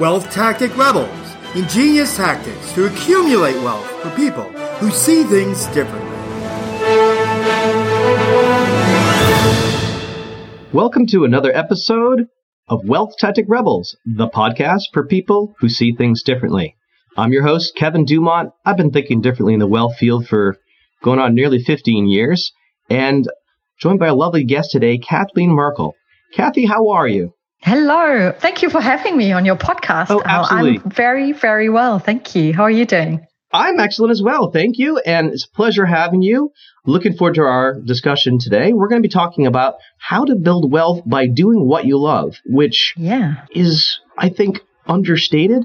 Wealth Tactic Rebels ingenious tactics to accumulate wealth for people who see things differently. Welcome to another episode of Wealth Tactic Rebels, the podcast for people who see things differently. I'm your host, Kevin Dumont. I've been thinking differently in the wealth field for going on nearly 15 years, and joined by a lovely guest today, Kathleen Merkel. Kathy, how are you? Hello. Thank you for having me on your podcast. Oh, absolutely. I'm very, very well. Thank you. How are you doing? I'm excellent as well. Thank you. And it's a pleasure having you. Looking forward to our discussion today. We're going to be talking about how to build wealth by doing what you love, which yeah. is, I think, understated.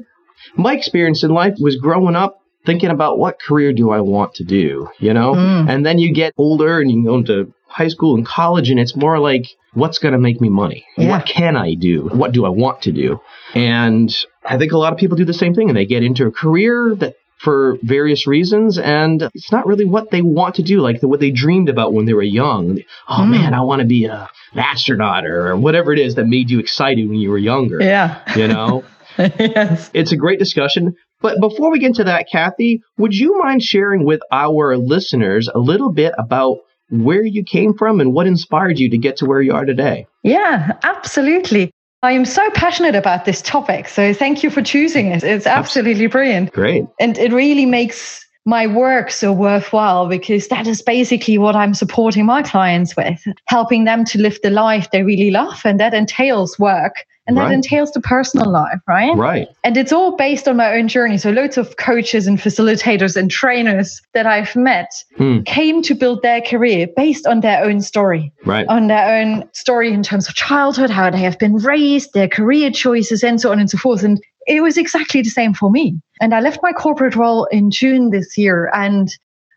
My experience in life was growing up thinking about what career do I want to do, you know? Mm. And then you get older and you go into high school and college and it's more like what's going to make me money? Yeah. What can I do? What do I want to do? And I think a lot of people do the same thing and they get into a career that for various reasons and it's not really what they want to do like the, what they dreamed about when they were young oh mm. man i want to be a, an astronaut or whatever it is that made you excited when you were younger yeah you know yes. It's a great discussion. But before we get into that, Kathy, would you mind sharing with our listeners a little bit about where you came from and what inspired you to get to where you are today? Yeah, absolutely. I am so passionate about this topic. So thank you for choosing it. It's absolutely brilliant. Great. And it really makes my work so worthwhile because that is basically what I'm supporting my clients with, helping them to live the life they really love. And that entails work and that right. entails the personal life, right? Right. And it's all based on my own journey. So loads of coaches and facilitators and trainers that I've met hmm. came to build their career based on their own story. Right. On their own story in terms of childhood, how they have been raised, their career choices, and so on and so forth. And it was exactly the same for me. And I left my corporate role in June this year and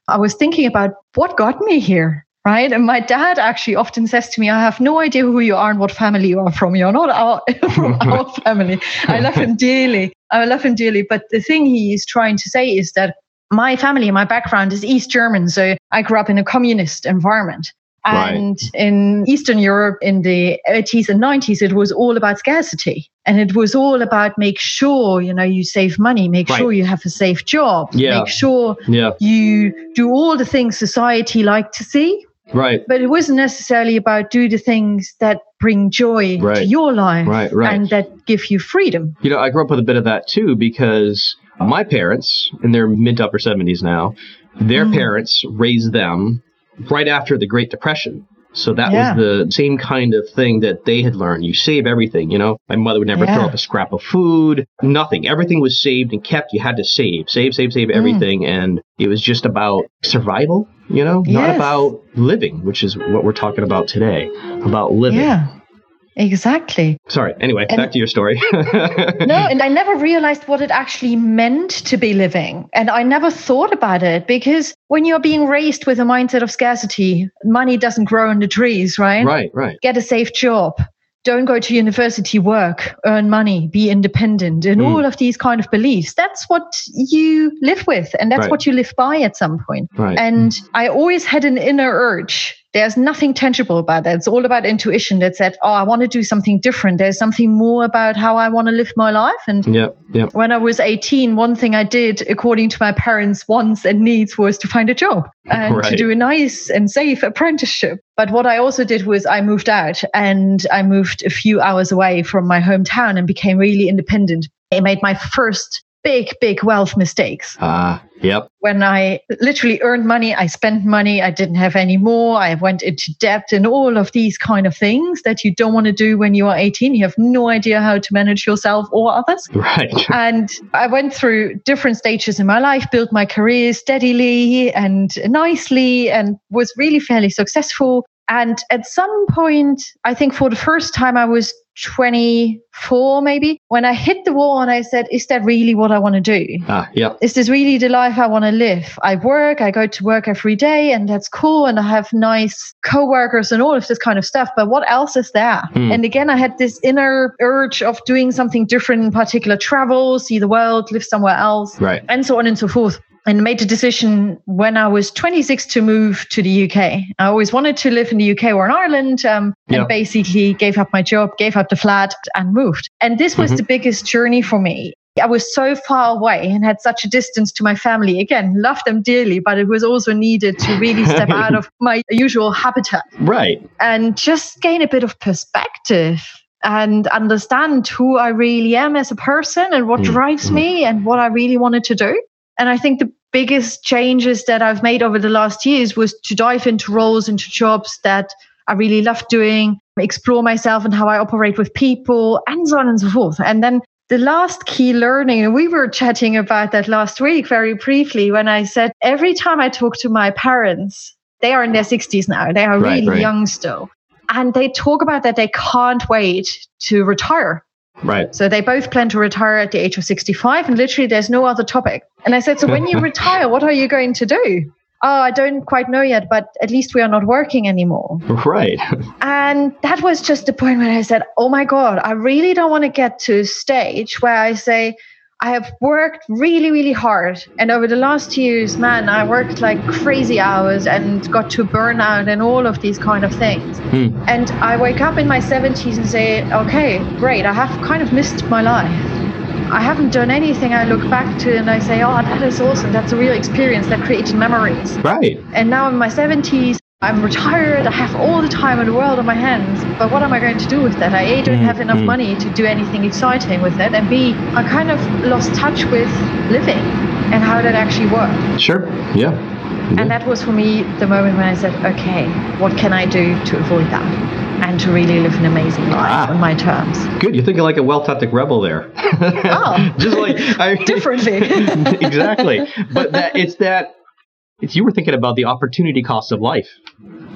I was thinking about what got me here right? And my dad actually often says to me, I have no idea who you are and what family you are from. You're not our, from our family. I love him dearly. I love him dearly. But the thing he is trying to say is that my family, my background is East German. So I grew up in a communist environment. And right. in Eastern Europe in the 80s and 90s, it was all about scarcity. And it was all about make sure, you know, you save money, make right. sure you have a safe job, yeah. make sure yeah. you do all the things society like to see. Right. But it wasn't necessarily about do the things that bring joy right. to your life right, right. and that give you freedom. You know, I grew up with a bit of that too because my parents, in their mid to upper 70s now, their mm. parents raised them right after the Great Depression. So that yeah. was the same kind of thing that they had learned. You save everything, you know. My mother would never yeah. throw up a scrap of food, nothing. Everything was saved and kept. You had to save, save, save, save mm. everything. And it was just about survival, you know, yes. not about living, which is what we're talking about today, about living. Yeah. Exactly. Sorry. Anyway, and back to your story. no, and I never realized what it actually meant to be living. And I never thought about it because when you're being raised with a mindset of scarcity, money doesn't grow in the trees, right? Right, right. Get a safe job. Don't go to university, work, earn money, be independent, and mm. all of these kind of beliefs. That's what you live with, and that's right. what you live by at some point. Right. And I always had an inner urge there's nothing tangible about that. It's all about intuition that said, Oh, I want to do something different. There's something more about how I want to live my life. And yeah, yeah. when I was 18, one thing I did according to my parents' wants and needs was to find a job and right. to do a nice and safe apprenticeship. But what I also did was I moved out and I moved a few hours away from my hometown and became really independent. I made my first big, big wealth mistakes. Ah, uh, yep. When I literally earned money, I spent money, I didn't have any more, I went into debt and all of these kind of things that you don't want to do when you are 18. You have no idea how to manage yourself or others. Right. And I went through different stages in my life, built my career steadily and nicely, and was really fairly successful. And at some point, I think for the first time, I was 24 maybe when i hit the wall and i said is that really what i want to do? Ah yeah. Is this really the life i want to live? I work i go to work every day and that's cool and i have nice co-workers and all of this kind of stuff but what else is there? Hmm. and again i had this inner urge of doing something different in particular travel see the world live somewhere else right. and so on and so forth and made the decision when I was 26 to move to the UK. I always wanted to live in the UK or in Ireland, um, and basically gave up my job, gave up the flat, and moved. And this was mm-hmm. the biggest journey for me. I was so far away and had such a distance to my family. Again, loved them dearly, but it was also needed to really step out of my usual habitat. Right. And just gain a bit of perspective and understand who I really am as a person and what mm. drives mm-hmm. me and what I really wanted to do. And I think the biggest changes that I've made over the last years was to dive into roles, into jobs that I really love doing, explore myself and how I operate with people, and so on and so forth. And then the last key learning, and we were chatting about that last week very briefly when I said every time I talk to my parents, they are in their 60s now, they are right, really right. young still. And they talk about that they can't wait to retire. Right. So they both plan to retire at the age of 65, and literally there's no other topic. And I said, So when you retire, what are you going to do? Oh, I don't quite know yet, but at least we are not working anymore. Right. and that was just the point when I said, Oh my God, I really don't want to get to a stage where I say, I have worked really, really hard. And over the last years, man, I worked like crazy hours and got to burnout and all of these kind of things. Hmm. And I wake up in my 70s and say, okay, great, I have kind of missed my life. I haven't done anything I look back to and I say, oh, that is awesome. That's a real experience that created memories. Right. And now in my 70s, I'm retired. I have all the time in the world on my hands. But what am I going to do with that? I A, don't mm, have enough mm. money to do anything exciting with it. And B, I kind of lost touch with living and how that actually worked. Sure. Yeah. yeah. And that was for me the moment when I said, okay, what can I do to avoid that? And to really live an amazing life ah, on my terms. Good, you're thinking like a Wealth Tactic Rebel there. Oh, just like I, differently. exactly, but that it's that it's you were thinking about the opportunity cost of life.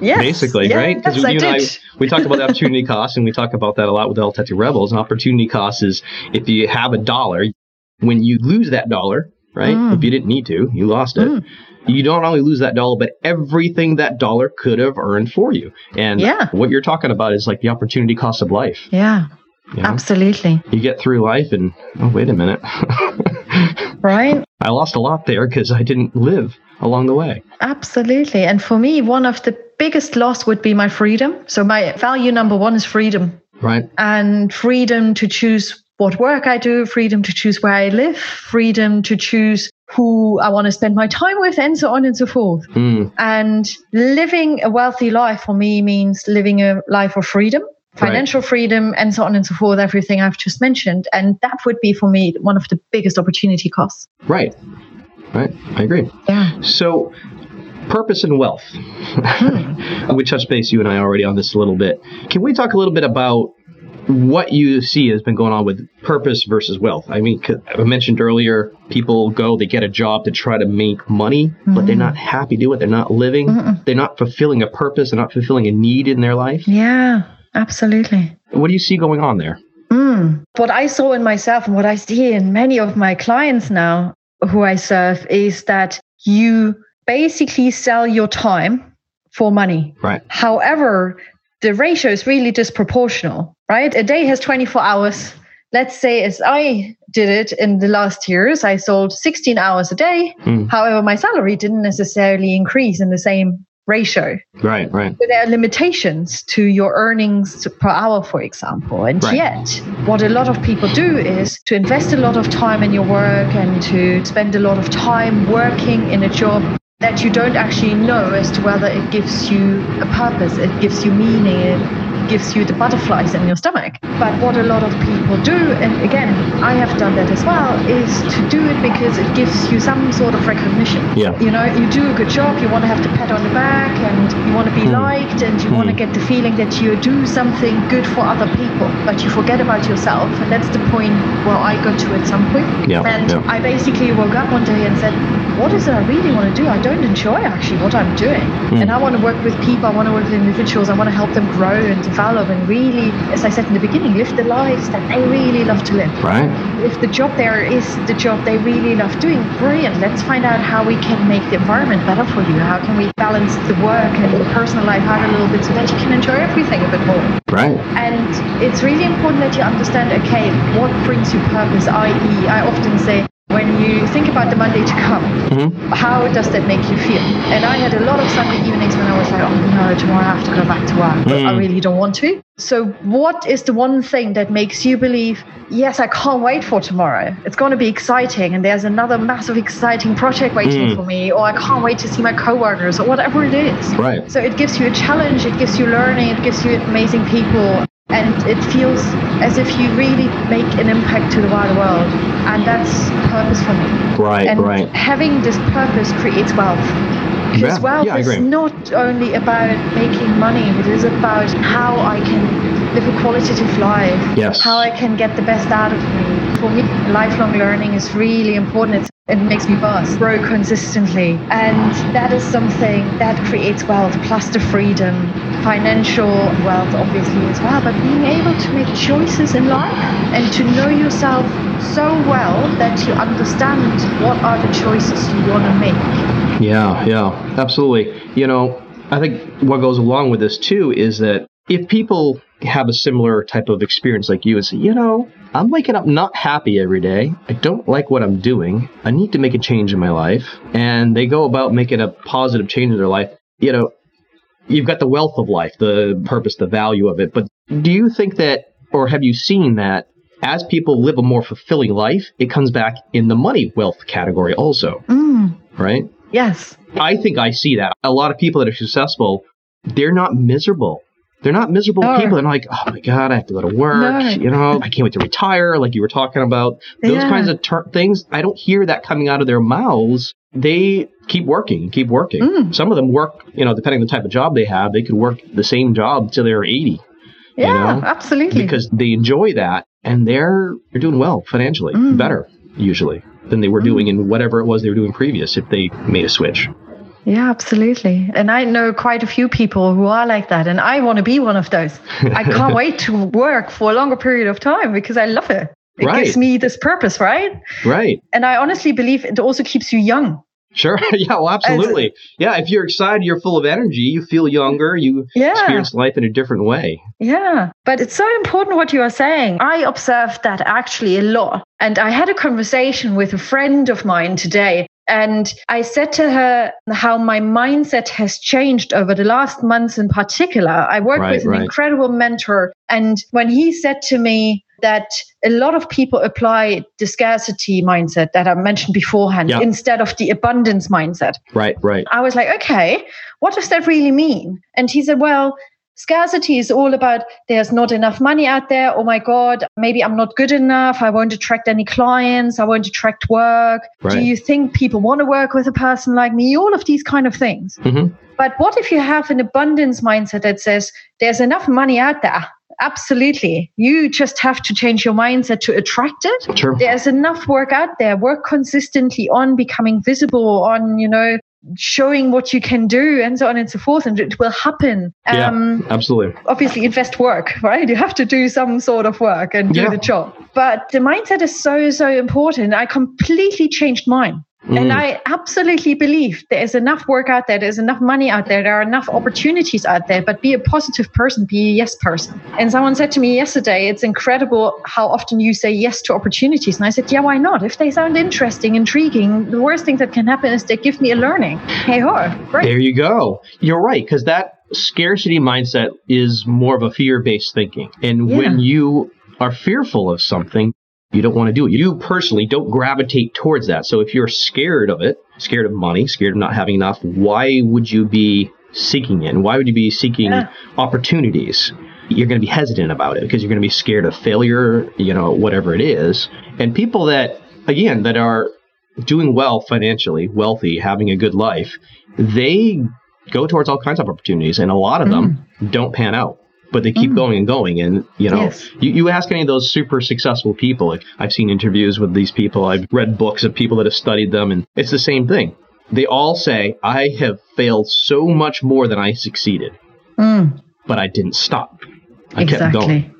Yes, basically, yes, right? Because you and I, we talk about the opportunity cost, and we talk about that a lot with Wealth Tactic Rebels. And opportunity cost is if you have a dollar, when you lose that dollar, right? Mm. If you didn't need to, you lost it. Mm. You don't only lose that dollar, but everything that dollar could have earned for you. And yeah. what you're talking about is like the opportunity cost of life. Yeah. You know? Absolutely. You get through life and, oh, wait a minute. right? I lost a lot there because I didn't live along the way. Absolutely. And for me, one of the biggest loss would be my freedom. So my value number one is freedom. Right. And freedom to choose what work I do, freedom to choose where I live, freedom to choose who I want to spend my time with, and so on and so forth. Mm. And living a wealthy life for me means living a life of freedom financial right. freedom and so on and so forth everything i've just mentioned and that would be for me one of the biggest opportunity costs right right i agree yeah so purpose and wealth hmm. we touched base you and i already on this a little bit can we talk a little bit about what you see has been going on with purpose versus wealth. I mean, I mentioned earlier, people go, they get a job to try to make money, mm-hmm. but they're mm-hmm. not happy doing it. They're not living. Mm-mm. They're not fulfilling a purpose. They're not fulfilling a need in their life. Yeah. Absolutely. What do you see going on there? Mm. What I saw in myself and what I see in many of my clients now who I serve is that you basically sell your time for money. Right. However, the ratio is really disproportional, right? A day has 24 hours. Let's say, as I did it in the last years, I sold 16 hours a day. Mm. However, my salary didn't necessarily increase in the same ratio. Right, right. So there are limitations to your earnings per hour, for example. And right. yet, what a lot of people do is to invest a lot of time in your work and to spend a lot of time working in a job that you don't actually know as to whether it gives you a purpose, it gives you meaning, it gives you the butterflies in your stomach. But what a lot of people do, and again, I have done that as well, is to do it because it gives you some sort of recognition. Yeah. You know, you do a good job, you want to have the pat on the back, and you want to be mm. liked, and you mm. want to get the feeling that you do something good for other people, but you forget about yourself. And that's the point where I got to at some point. Yeah. And yeah. I basically woke up one day and said, what is it I really want to do? I don't enjoy actually what I'm doing. Mm. And I want to work with people, I want to work with individuals, I want to help them grow and develop and really, as I said in the beginning, live the lives that they really love to live. Right. If the job there is the job they really love doing, brilliant. Let's find out how we can make the environment better for you. How can we balance the work and the personal life out a little bit so that you can enjoy everything a bit more? Right. And it's really important that you understand, okay, what brings you purpose, i.e., I often say, when you think about the Monday to come, Mm-hmm. how does that make you feel? And I had a lot of Sunday evenings when I was like, oh no, tomorrow I have to go back to work. But I Mm. really don't want to. So, what is the one thing that makes you believe, yes, I can't wait for tomorrow? It's going to be exciting, and there's another massive, exciting project waiting Mm. for me, or I can't wait to see my coworkers, or whatever it is. Right. So, it gives you a challenge, it gives you learning, it gives you amazing people, and it feels as if you really make an impact to the wider world. And that's purpose for me. Right. And right. having this purpose creates wealth. Because Yeah, wealth yeah, is not only about making money, it is about how I can live a qualitative life, Yes. how I can get the best out of me. For me, lifelong learning is really important. It's, it makes me buzz, grow consistently. And that is something that creates wealth, plus the freedom, financial wealth, obviously, as well. But being able to make choices in life and to know yourself so well that you understand what are the choices you want to make. Yeah, yeah, absolutely. You know, I think what goes along with this too is that if people have a similar type of experience like you and say, you know, I'm waking up not happy every day. I don't like what I'm doing. I need to make a change in my life. And they go about making a positive change in their life. You know, you've got the wealth of life, the purpose, the value of it. But do you think that, or have you seen that as people live a more fulfilling life, it comes back in the money wealth category also, Mm, right? yes. I think I see that. A lot of people that are successful, they're not miserable. They're not miserable No. people. And like, oh my God, I have to go to work. No. You know, I can't wait to retire. Like you were talking about those Yeah. kinds of ter- things. I don't hear that coming out of their mouths. They keep working, keep working. Mm. Some of them work, you know, depending on the type of job they have, they could work the same job till they're 80 Yeah, know, absolutely. because they enjoy that and they're they're doing well financially, Mm. better usually than they were doing in whatever it was they were doing previous if they made a switch. Yeah, absolutely. And I know quite a few people who are like that, and I want to be one of those. I can't wait to work for a longer period of time because I love it. It Right. gives me this purpose, right? Right. And I honestly believe it also keeps you young. Sure. yeah, well, absolutely. yeah, if you're excited, you're full of energy, you feel younger, you Yeah. experience life in a different way. Yeah, but it's so important what you are saying. I observed that actually a lot. And I had a conversation with a friend of mine today. And I said to her how my mindset has changed over the last months in particular. I work Right, with an right. incredible mentor. And when he said to me that a lot of people apply the scarcity mindset that I mentioned beforehand Yeah. instead of the abundance mindset, Right, right. I was like, okay, what does that really mean? And he said, well, scarcity is all about there's not enough money out there. Oh my God, maybe I'm not good enough. I won't attract any clients. I won't attract work. Do you think people want to work with a person like me? All of these kind of things. hmm But what if you have an abundance mindset that says there's enough money out there? Absolutely. You just have to change your mindset to attract it Sure. there's enough work out there work consistently on becoming visible on you know showing what you can do and so on and so forth and it will happen Yeah. um Absolutely. obviously invest work right you have to do some sort of work and do Yeah. the job but the mindset is so so important i completely changed mine Mm. and I absolutely believe there is enough work out there, there's enough money out there, there are enough opportunities out there, but be a positive person, be a yes person. And someone said to me yesterday, it's incredible how often you say yes to opportunities. And I said, yeah, why not? If they sound interesting, intriguing, the worst thing that can happen is they give me a learning. Hey ho, great. There you go. You're right, because that scarcity mindset is more of a fear based thinking. And Yeah. when you are fearful of something, you don't want to do it. You personally don't gravitate towards that. So if you're scared of it, scared of money, scared of not having enough, why would you be seeking it? And why would you be seeking Yeah. opportunities? You're going to be hesitant about it because you're going to be scared of failure, you know, whatever it is. And people that, again, that are doing well financially, wealthy, having a good life, they go towards all kinds of opportunities, and a lot of them mm. don't pan out. But they keep Mm. going and going, and you know, Yes. you, you ask any of those super successful people. Like I've seen interviews with these people, I've read books of people that have studied them, and it's the same thing. They all say, "I have failed so much more than I succeeded, Mm, but I didn't stop. I kept going." exactly.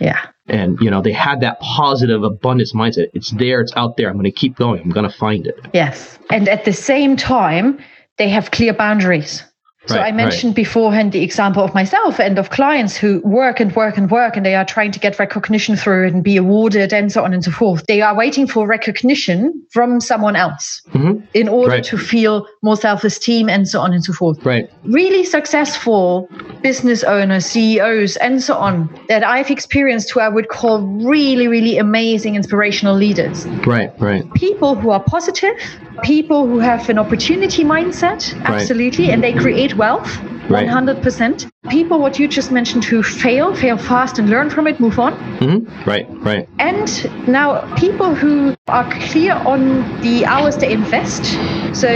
Yeah. And you know, they had that positive abundance mindset. It's there, it's out there. I'm going to keep going. I'm going to find it. Yes. And at the same time, they have clear boundaries. So Right, I mentioned beforehand the example of myself and of clients who work and work and work and they are trying to get recognition through it and be awarded and so on and so forth. They are waiting for recognition from someone else Mhm. in order Right. to feel more self-esteem and so on and so forth. Right. Really successful business owners, CEOs, and so on that I've experienced who I would call really, really amazing inspirational leaders Right. Right. people who are positive, people who have an opportunity mindset, absolutely, and they create wealth. Right. 100%. People, what you just mentioned, who fail, fail fast and learn from it, move on. hmm Right. Right. And now, people who are clear on the hours they invest. So,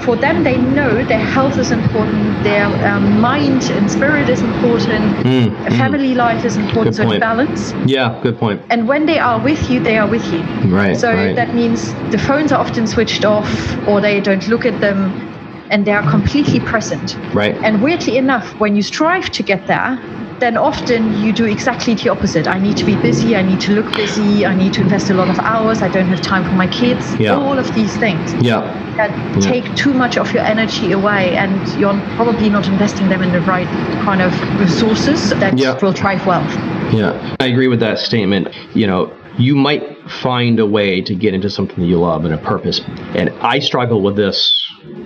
for them, they know their health is important, their um, mind and spirit is important, Mm, mm. family life is important, so balance. Yeah. Good point. And when they are with you, they are with you. Right. So right. that means the phones are often switched off or they don't look at them and they are completely present. right. And weirdly enough, when you strive to get there, then often you do exactly the opposite. I need to be busy, I need to look busy, I need to invest a lot of hours, I don't have time for my kids. Yeah. All of these things yeah. that take too much of your energy away and you're probably not investing them in the right kind of resources that Yeah. will drive wealth. Yeah, I agree with that statement. You know, you might find a way to get into something that you love and a purpose. And I struggle with this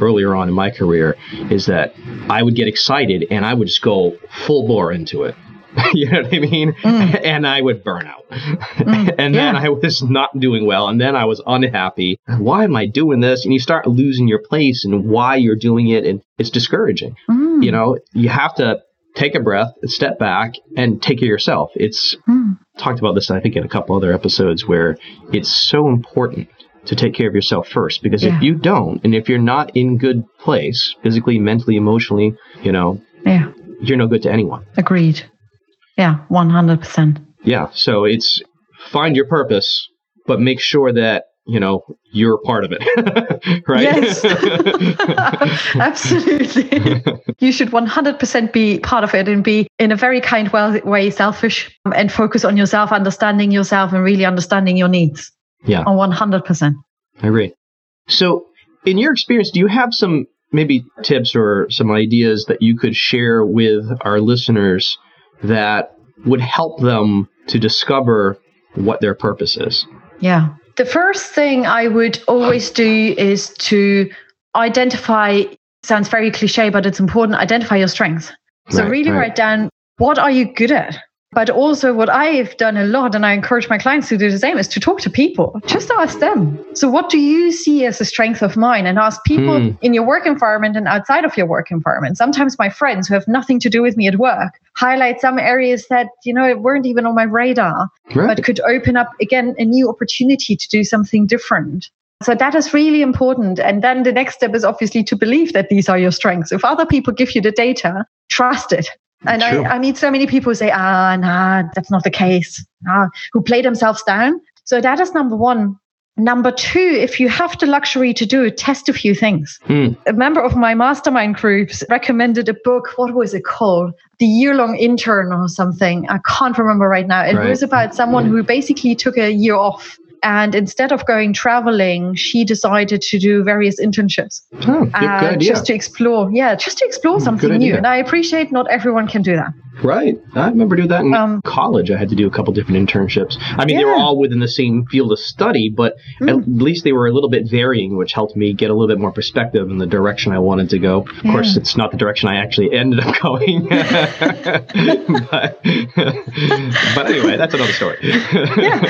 earlier on in my career is that I would get excited and I would just go full bore into it. you know what I mean? And I would burn out. and then yeah. I was not doing well. And then I was unhappy. Why am I doing this? And you start losing your place and why you're doing it. And it's discouraging. Mm. You know, you have to take a breath, step back, and take care of yourself. It's Mm. talked about this, I think, in a couple other episodes where it's so important to take care of yourself first because Yeah. if you don't, and if you're not in good place, physically, mentally, emotionally, you know, Yeah, you're no good to anyone. agreed. Yeah, 100%. Yeah. So it's find your purpose, but make sure that, you know, you're part of it. right? Yes. Absolutely. you should 100% be part of it and be in a very kind well- way selfish um, and focus on yourself, understanding yourself and really understanding your needs. Yeah. On 100%. I agree. So, in your experience, do you have some maybe tips or some ideas that you could share with our listeners that would help them to discover what their purpose is? Yeah. The first thing I would always do is to identify, sounds very cliche, but it's important, identify your strengths. So Right, really right. write down what are you good at? But also what I've done a lot and I encourage my clients to do the same is to talk to people. Just ask them. So what do you see as a strength of mine? And ask people Hmm. in your work environment and outside of your work environment. Sometimes my friends who have nothing to do with me at work highlight some areas that, you know, weren't even on my radar Right. but could open up again a new opportunity to do something different. So that is really important. And then the next step is obviously to believe that these are your strengths. If other people give you the data, trust it. And I. I meet so many people who say, ah, nah, that's not the case, ah, who play themselves down. So that is number one. Number two, if you have the luxury to do it, test a few things. Hmm. A member of my mastermind groups recommended a book. What was it called? The year long intern or something. I can't remember right now. It Right. was about someone who basically took a year off. And instead of going traveling, she decided to do various internships Oh, good, uh, good idea. just to explore. Yeah, just to explore something new. And I appreciate not everyone can do that. Right. I remember doing that in Um, college. I had to do a couple different internships. I mean, they were all within the same field of study, but Mm. at least they were a little bit varying, which helped me get a little bit more perspective in the direction I wanted to go. Of course, it's not the direction I actually ended up going. but, but anyway, that's another story. Yeah.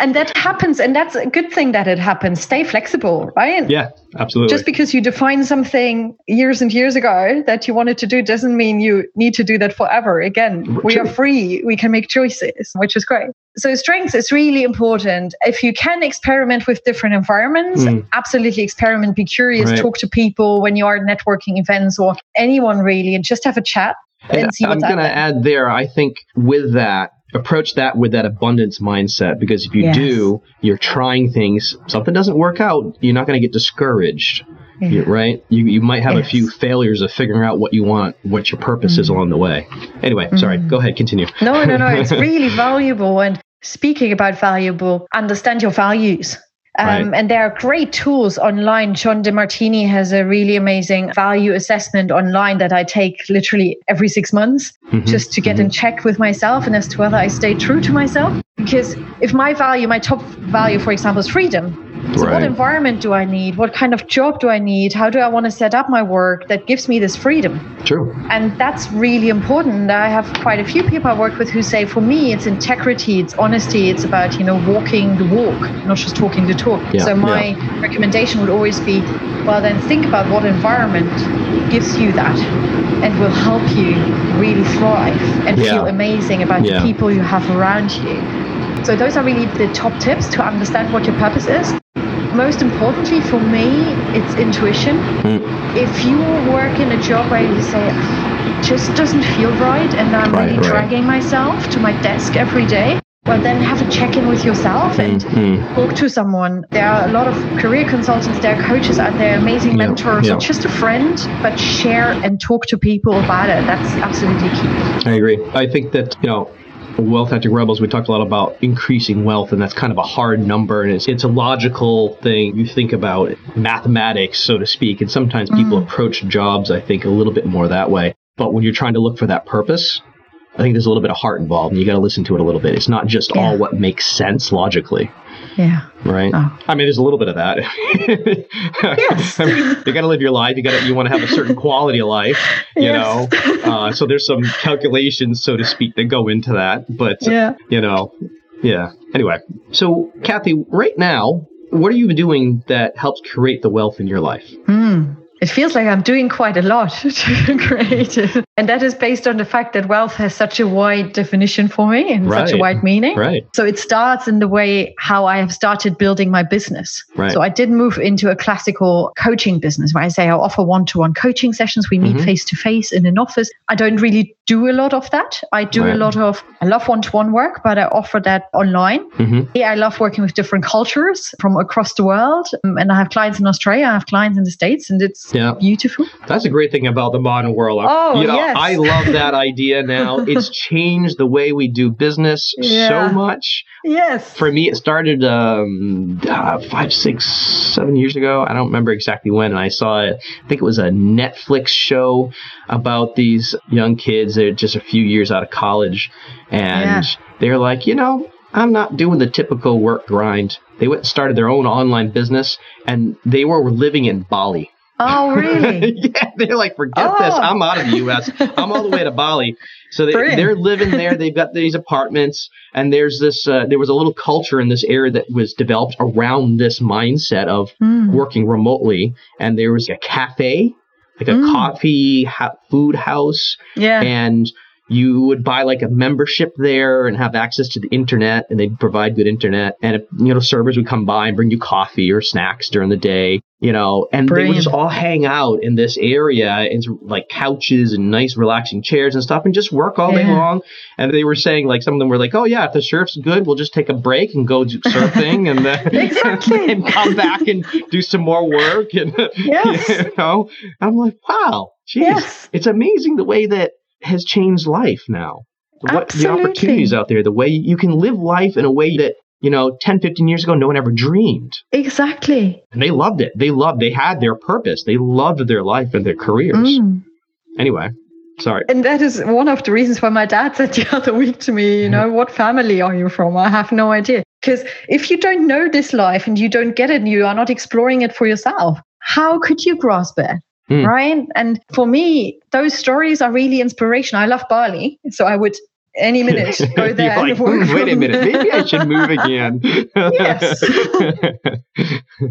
and that happens. And that's a good thing that it happens. Stay flexible, right? yeah, absolutely. Just because you defined something years and years ago that you wanted to do doesn't mean you need to do that forever. Again, we are free. We can make choices, which is great. So strengths is really important. If you can experiment with different environments, Mm. absolutely experiment, be curious, Right. talk to people when you are at networking events or anyone really, and just have a chat and, And see I'm what's going to add there, I think with that, approach that with that abundance mindset because if you Yes. do, you're trying things, something doesn't work out, you're not going to get discouraged. Yeah. Right? You, you might have a few failures of figuring out what you want, what your purpose is Mm. along the way. Anyway, sorry, go ahead, continue. No, no, no. It's really valuable. And speaking about valuable, understand your values. Um, Right. And there are great tools online. John Demartini has a really amazing value assessment online that I take literally every six months Mhm. just to get in check with myself and as to whether I stay true to myself. Because if my value, my top value, for example, is freedom. So, what environment do I need? What kind of job do I need? How do I want to set up my work that gives me this freedom? True. And that's really important. I have quite a few people I work with who say, for me, it's integrity, it's honesty, it's about, you know, walking the walk, not just talking the talk. Yeah, so my recommendation would always be, well, then think about what environment gives you that and will help you really thrive and Yeah. feel amazing about Yeah. the people you have around you. So those are really the top tips to understand what your purpose is. Most importantly for me, it's intuition. Mm. If you work in a job where you say, it just doesn't feel right and I'm Right, really right. dragging myself to my desk every day, well, then have a check in with yourself and Mhm. talk to someone. There are a lot of career consultants, there are coaches out there, amazing mentors, yeah. or just a friend, but share and talk to people about it. That's absolutely key. I agree. I think that, you know, Wealth Tactic Rebels, we talked a lot about increasing wealth, and that's kind of a hard number, and it's, it's a logical thing. You think about mathematics, so to speak, and sometimes people mm. approach jobs, I think, a little bit more that way. But when you're trying to look for that purpose, I think there's a little bit of heart involved, and you got to listen to it a little bit. It's not just Yeah. all what makes sense logically, Yeah. right? Oh. I mean, there's a little bit of that. Yes. you got to live your life. You got to you want to have a certain quality of life, you Yes. know. Uh, so there's some calculations, so to speak, that go into that. But Yeah. you know, yeah. Anyway, so Kathy, right now, what are you doing that helps create the wealth in your life? Hmm. It feels like I'm doing quite a lot to create it. And that is based on the fact that wealth has such a wide definition for me and such a wide meaning. Right. So it starts in the way how I have started building my business. Right. So I did move into a classical coaching business where I say I offer one to one coaching sessions. We meet face to face in an office. I don't really do a lot of that. I do Right. a lot of, I love one to one work, but I offer that online. hmm Yeah, I love working with different cultures from across the world. And I have clients in Australia, I have clients in the States, and it's Yeah. beautiful. That's a great thing about the modern world. Oh, you know, yes. I love that idea now. It's changed the way we do business Yeah. so much. Yes. For me, it started um, uh, five, six, seven years ago. I don't remember exactly when. And I saw it. I think it was a Netflix show about these young kids. They're just a few years out of college, and Yeah. they're like, you know, I'm not doing the typical work grind. They went and started their own online business, and they were living in Bali. Oh, really? yeah, they're like, forget this. Oh. I'm out of the U.S. I'm all the way to Bali. So they, Brilliant. they're living there. They've got these apartments, and there's this. Uh, there was a little culture in this area that was developed around this mindset of Mm. working remotely. And there was a cafe, like a Mm. coffee ha- food house, Yeah. and you would buy like a membership there and have access to the internet and they'd provide good internet and if, you know servers would come by and bring you coffee or snacks during the day you know and they would just all hang out in this area and like couches and nice relaxing chairs and stuff and just work all day long and they were saying like some of them were like oh yeah if the surf's good we'll just take a break and go do surfing and then Exactly. and come back and do some more work and Yes. you know i'm like wow geez Yes. it's amazing the way that has changed life now. What the opportunities out there, the way you can live life in a way that, you know, 10, 15 years ago, no one ever dreamed. Exactly. And they loved it. They loved, they had their purpose. They loved their life and their careers. Mm. Anyway, sorry. And that is one of the reasons why my dad said the other week to me, you know, what family are you from? I have no idea. Because if you don't know this life and you don't get it and you are not exploring it for yourself, how could you grasp it? Hmm. Right. And for me, those stories are really inspirational. I love Bali. So I would any minute go there like, "Hmm, wait a minute, there." maybe I should move again. Yes.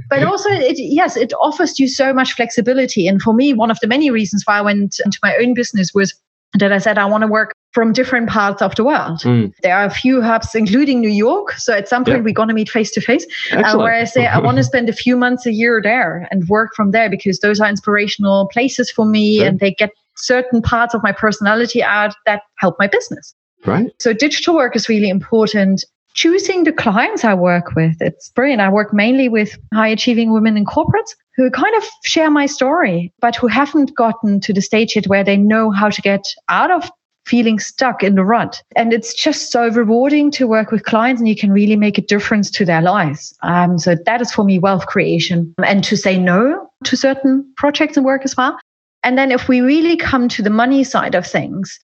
but also it yes it offers you so much flexibility and for me one of the many reasons why i went into my own business was that i said i want to work from different parts of the world Mm. there are a few hubs including new york so at some point Yeah. we're going to meet face to face uh, where i say i want to spend a few months a year there and work from there because those are inspirational places for me Sure. and they get certain parts of my personality out that help my business right? so digital work is really important. Choosing the clients I work with, it's brilliant. I work mainly with high achieving women in corporates who kind of share my story, but who haven't gotten to the stage yet where they know how to get out of feeling stuck in the rut. And it's just so rewarding to work with clients and you can really make a difference to their lives. Um, so that is for me wealth creation and to say no to certain projects and work as well. And then if we really come to the money side of things,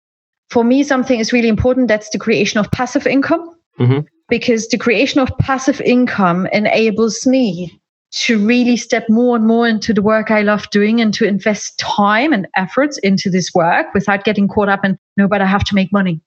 for me, something is really important. That's the creation of passive income. Mm-hmm. Because the creation of passive income enables me to really step more and more into the work I love doing and to invest time and efforts into this work without getting caught up in, no, but I have to make money.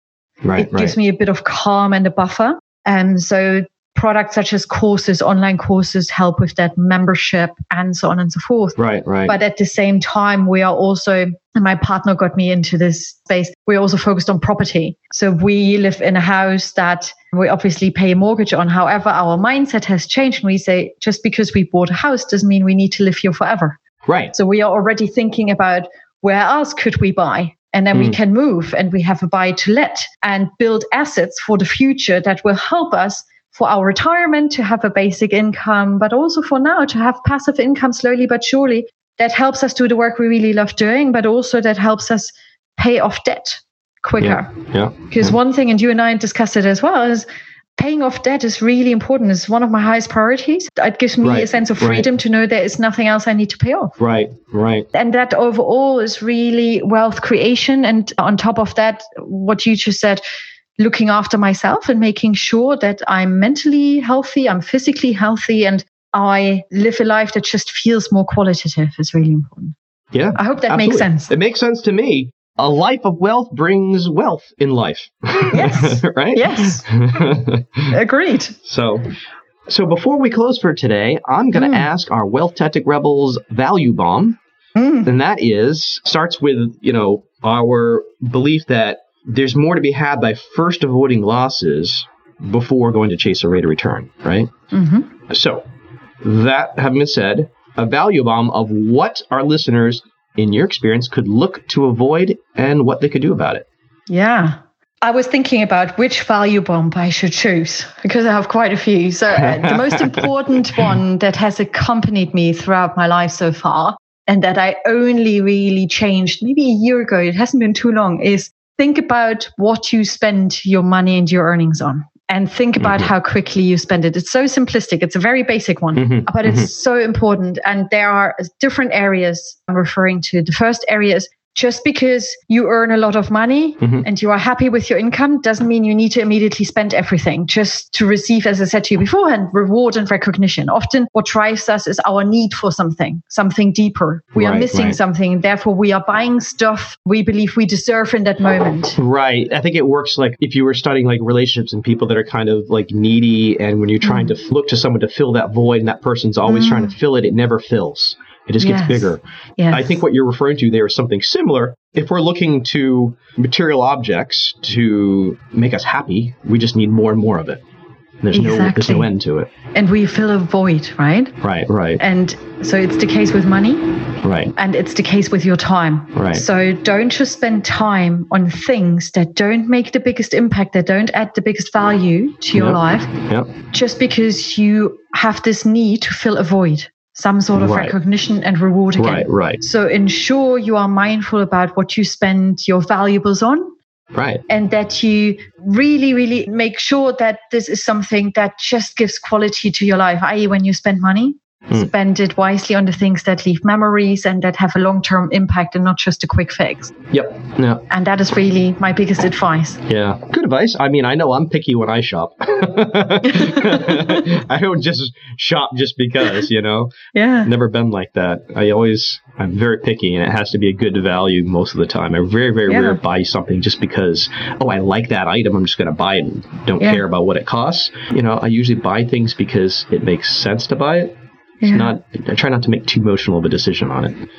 Right, it right. gives me a bit of calm and a buffer. And so products such as courses, online courses help with that membership and so on and so forth. Right, right. But at the same time, we are also, and my partner got me into this space, we're also focused on property. So we live in a house that we obviously pay a mortgage on. However, our mindset has changed and we say just because we bought a house doesn't mean we need to live here forever. Right. So we are already thinking about where else could we buy? And then mm. we can move and we have a buy to let and build assets for the future that will help us for our retirement to have a basic income, but also for now to have passive income slowly but surely that helps us do the work we really love doing, but also that helps us pay off debt quicker. Yeah. Because yeah. one thing, and you and I discussed it as well, is paying off debt is really important. It's one of my highest priorities. It gives me right, a sense of freedom right. to know there is nothing else I need to pay off. Right, right. And that overall is really wealth creation. And on top of that, what you just said, looking after myself and making sure that I'm mentally healthy, I'm physically healthy, and I live a life that just feels more qualitative is really important. Yeah. I hope that absolutely. makes sense. It makes sense to me. A life of wealth brings wealth in life. Yes. right? Yes. Agreed. So so before we close for today, I'm going to mm. ask our Wealth Tactic Rebels value bomb. Mm. And that is starts with, you know, our belief that there's more to be had by first avoiding losses before going to chase a rate of return, right? Mm-hmm. So, that having been said, a value bomb of what our listeners, in your experience, could look to avoid and what they could do about it. Yeah. I was thinking about which value bomb I should choose because I have quite a few. So, uh, the most important one that has accompanied me throughout my life so far and that I only really changed maybe a year ago, it hasn't been too long, is think about what you spend your money and your earnings on and think about mm-hmm. how quickly you spend it. It's so simplistic. It's a very basic one, mm-hmm. but it's mm-hmm. so important. And there are different areas I'm referring to. The first area is just because you earn a lot of money mm-hmm. and you are happy with your income doesn't mean you need to immediately spend everything just to receive, as I said to you beforehand, reward and recognition. Often what drives us is our need for something, something deeper. We right, are missing right. something. Therefore, we are buying stuff we believe we deserve in that moment. Right. I think it works like if you were studying like relationships and people that are kind of like needy and when you're trying mm. to look to someone to fill that void and that person's always mm. trying to fill it, it never fills. It just yes. gets bigger. Yes. I think what you're referring to there is something similar. If we're looking to material objects to make us happy, we just need more and more of it. There's exactly. no there's no end to it. And we fill a void, right? Right, right. And so it's the case with money. Right. And it's the case with your time. Right. So don't just spend time on things that don't make the biggest impact, that don't add the biggest value to your yep. life. Yep. Just because you have this need to fill a void some sort of right. recognition and reward again. Right, right. So ensure you are mindful about what you spend your valuables on. Right. And that you really, really make sure that this is something that just gives quality to your life, i.e., when you spend money, Mm. Spend it wisely on the things that leave memories and that have a long term impact and not just a quick fix. Yep. Yeah. And that is really my biggest advice. Yeah. Good advice. I mean, I know I'm picky when I shop. I don't just shop just because, you know? Yeah. Never been like that. I always, I'm very picky and it has to be a good value most of the time. I very, very yeah. rare buy something just because, oh, I like that item. I'm just going to buy it and don't yeah. care about what it costs. You know, I usually buy things because it makes sense to buy it yeah. not I try not to make too emotional of a decision on it.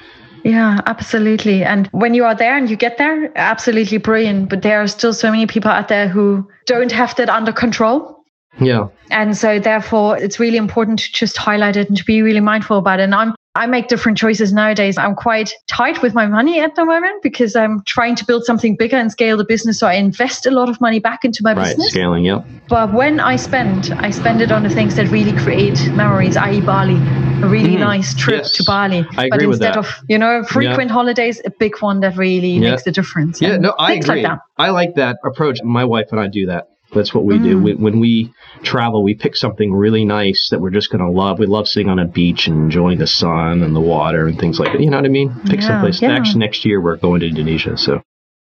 Yeah, absolutely. And when you are there and you get there, absolutely brilliant. But there are still so many people out there who don't have that under control. Yeah. And so therefore it's really important to just highlight it and to be really mindful about it. And I'm I make different choices nowadays. I'm quite tight with my money at the moment because I'm trying to build something bigger and scale the business. So I invest a lot of money back into my right, business. Scaling, yep. But when I spend, I spend it on the things that really create memories, i.e., Bali. A really mm, nice trip yes. to Bali. I agree but instead of, you know, frequent yeah. holidays, a big one that really yeah. makes a difference. Yeah, no, I agree. Like I like that approach. My wife and I do that. That's what we mm. do. We, when we travel, we pick something really nice that we're just going to love. We love sitting on a beach and enjoying the sun and the water and things like that. You know what I mean? Pick yeah, someplace. Yeah. Next next year, we're going to Indonesia, so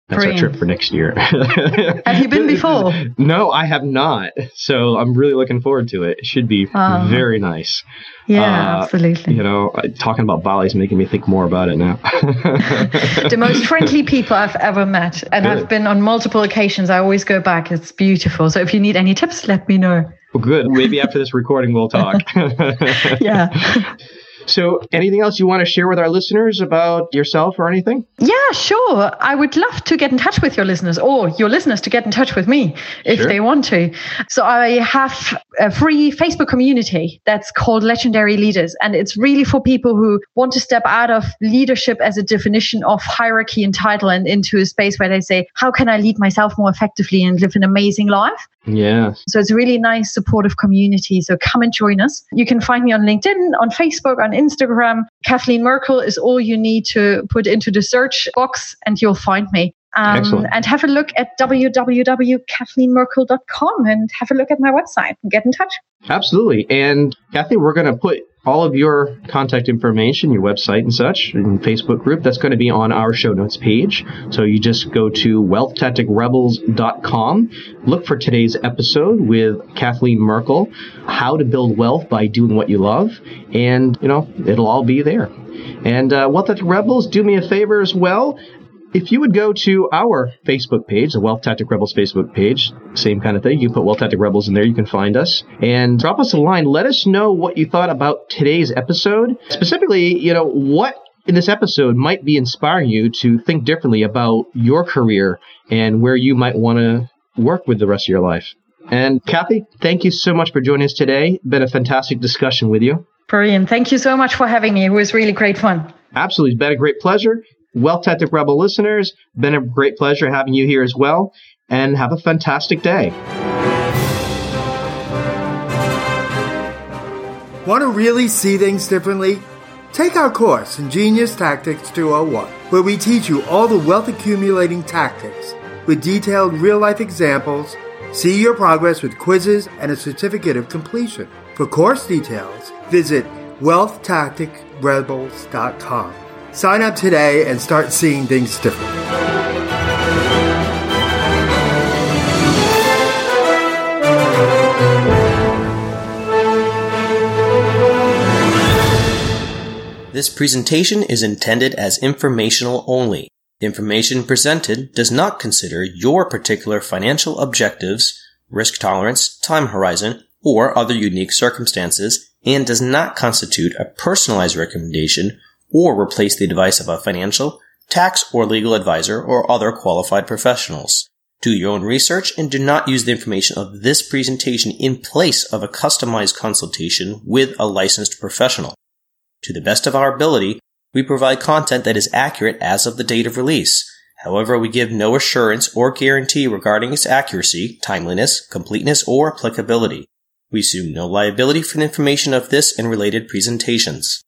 that's Brilliant. our trip for next year. have you been before? No, I have not. So I'm really looking forward to it. It should be uh, very nice. Yeah, uh, absolutely. You know, talking about Bali is making me think more about it now. the most friendly people I've ever met, and good. I've been on multiple occasions. I always go back. It's beautiful. So if you need any tips, let me know. Well, good. Maybe after this recording, we'll talk. yeah. So, anything else you want to share with our listeners about yourself or anything? Yeah, sure. I would love to get in touch with your listeners or your listeners to get in touch with me if sure. they want to. So, I have a free Facebook community that's called Legendary Leaders, and it's really for people who want to step out of leadership as a definition of hierarchy and title and into a space where they say, How can I lead myself more effectively and live an amazing life? Yeah. So it's a really nice supportive community. So come and join us. You can find me on LinkedIn, on Facebook, on Instagram. Kathleen Merkel is all you need to put into the search box and you'll find me. Um, and have a look at www.kathleenmerkel.com and have a look at my website and get in touch. Absolutely. And Kathy, we're going to put all of your contact information, your website and such, and Facebook group, that's going to be on our show notes page. So you just go to wealthtacticrebels.com, look for today's episode with Kathleen Merkel, how to build wealth by doing what you love, and, you know, it'll all be there. And uh, Wealth Tactic Rebels, do me a favor as well if you would go to our Facebook page, the Wealth Tactic Rebels Facebook page, same kind of thing. You can put Wealth Tactic Rebels in there. You can find us and drop us a line. Let us know what you thought about today's episode. Specifically, you know, what in this episode might be inspiring you to think differently about your career and where you might want to work with the rest of your life. And Kathy, thank you so much for joining us today. Been a fantastic discussion with you. Brilliant. Thank you so much for having me. It was really great fun. Absolutely. It's been a great pleasure. Wealth Tactic Rebel listeners, been a great pleasure having you here as well, and have a fantastic day. Want to really see things differently? Take our course, Ingenious Tactics 201, where we teach you all the wealth accumulating tactics with detailed real life examples. See your progress with quizzes and a certificate of completion. For course details, visit wealthtacticrebels.com. Sign up today and start seeing things differently. This presentation is intended as informational only. The information presented does not consider your particular financial objectives, risk tolerance, time horizon, or other unique circumstances, and does not constitute a personalized recommendation or replace the advice of a financial, tax, or legal advisor or other qualified professionals. Do your own research and do not use the information of this presentation in place of a customized consultation with a licensed professional. To the best of our ability, we provide content that is accurate as of the date of release. However, we give no assurance or guarantee regarding its accuracy, timeliness, completeness, or applicability. We assume no liability for the information of this and related presentations.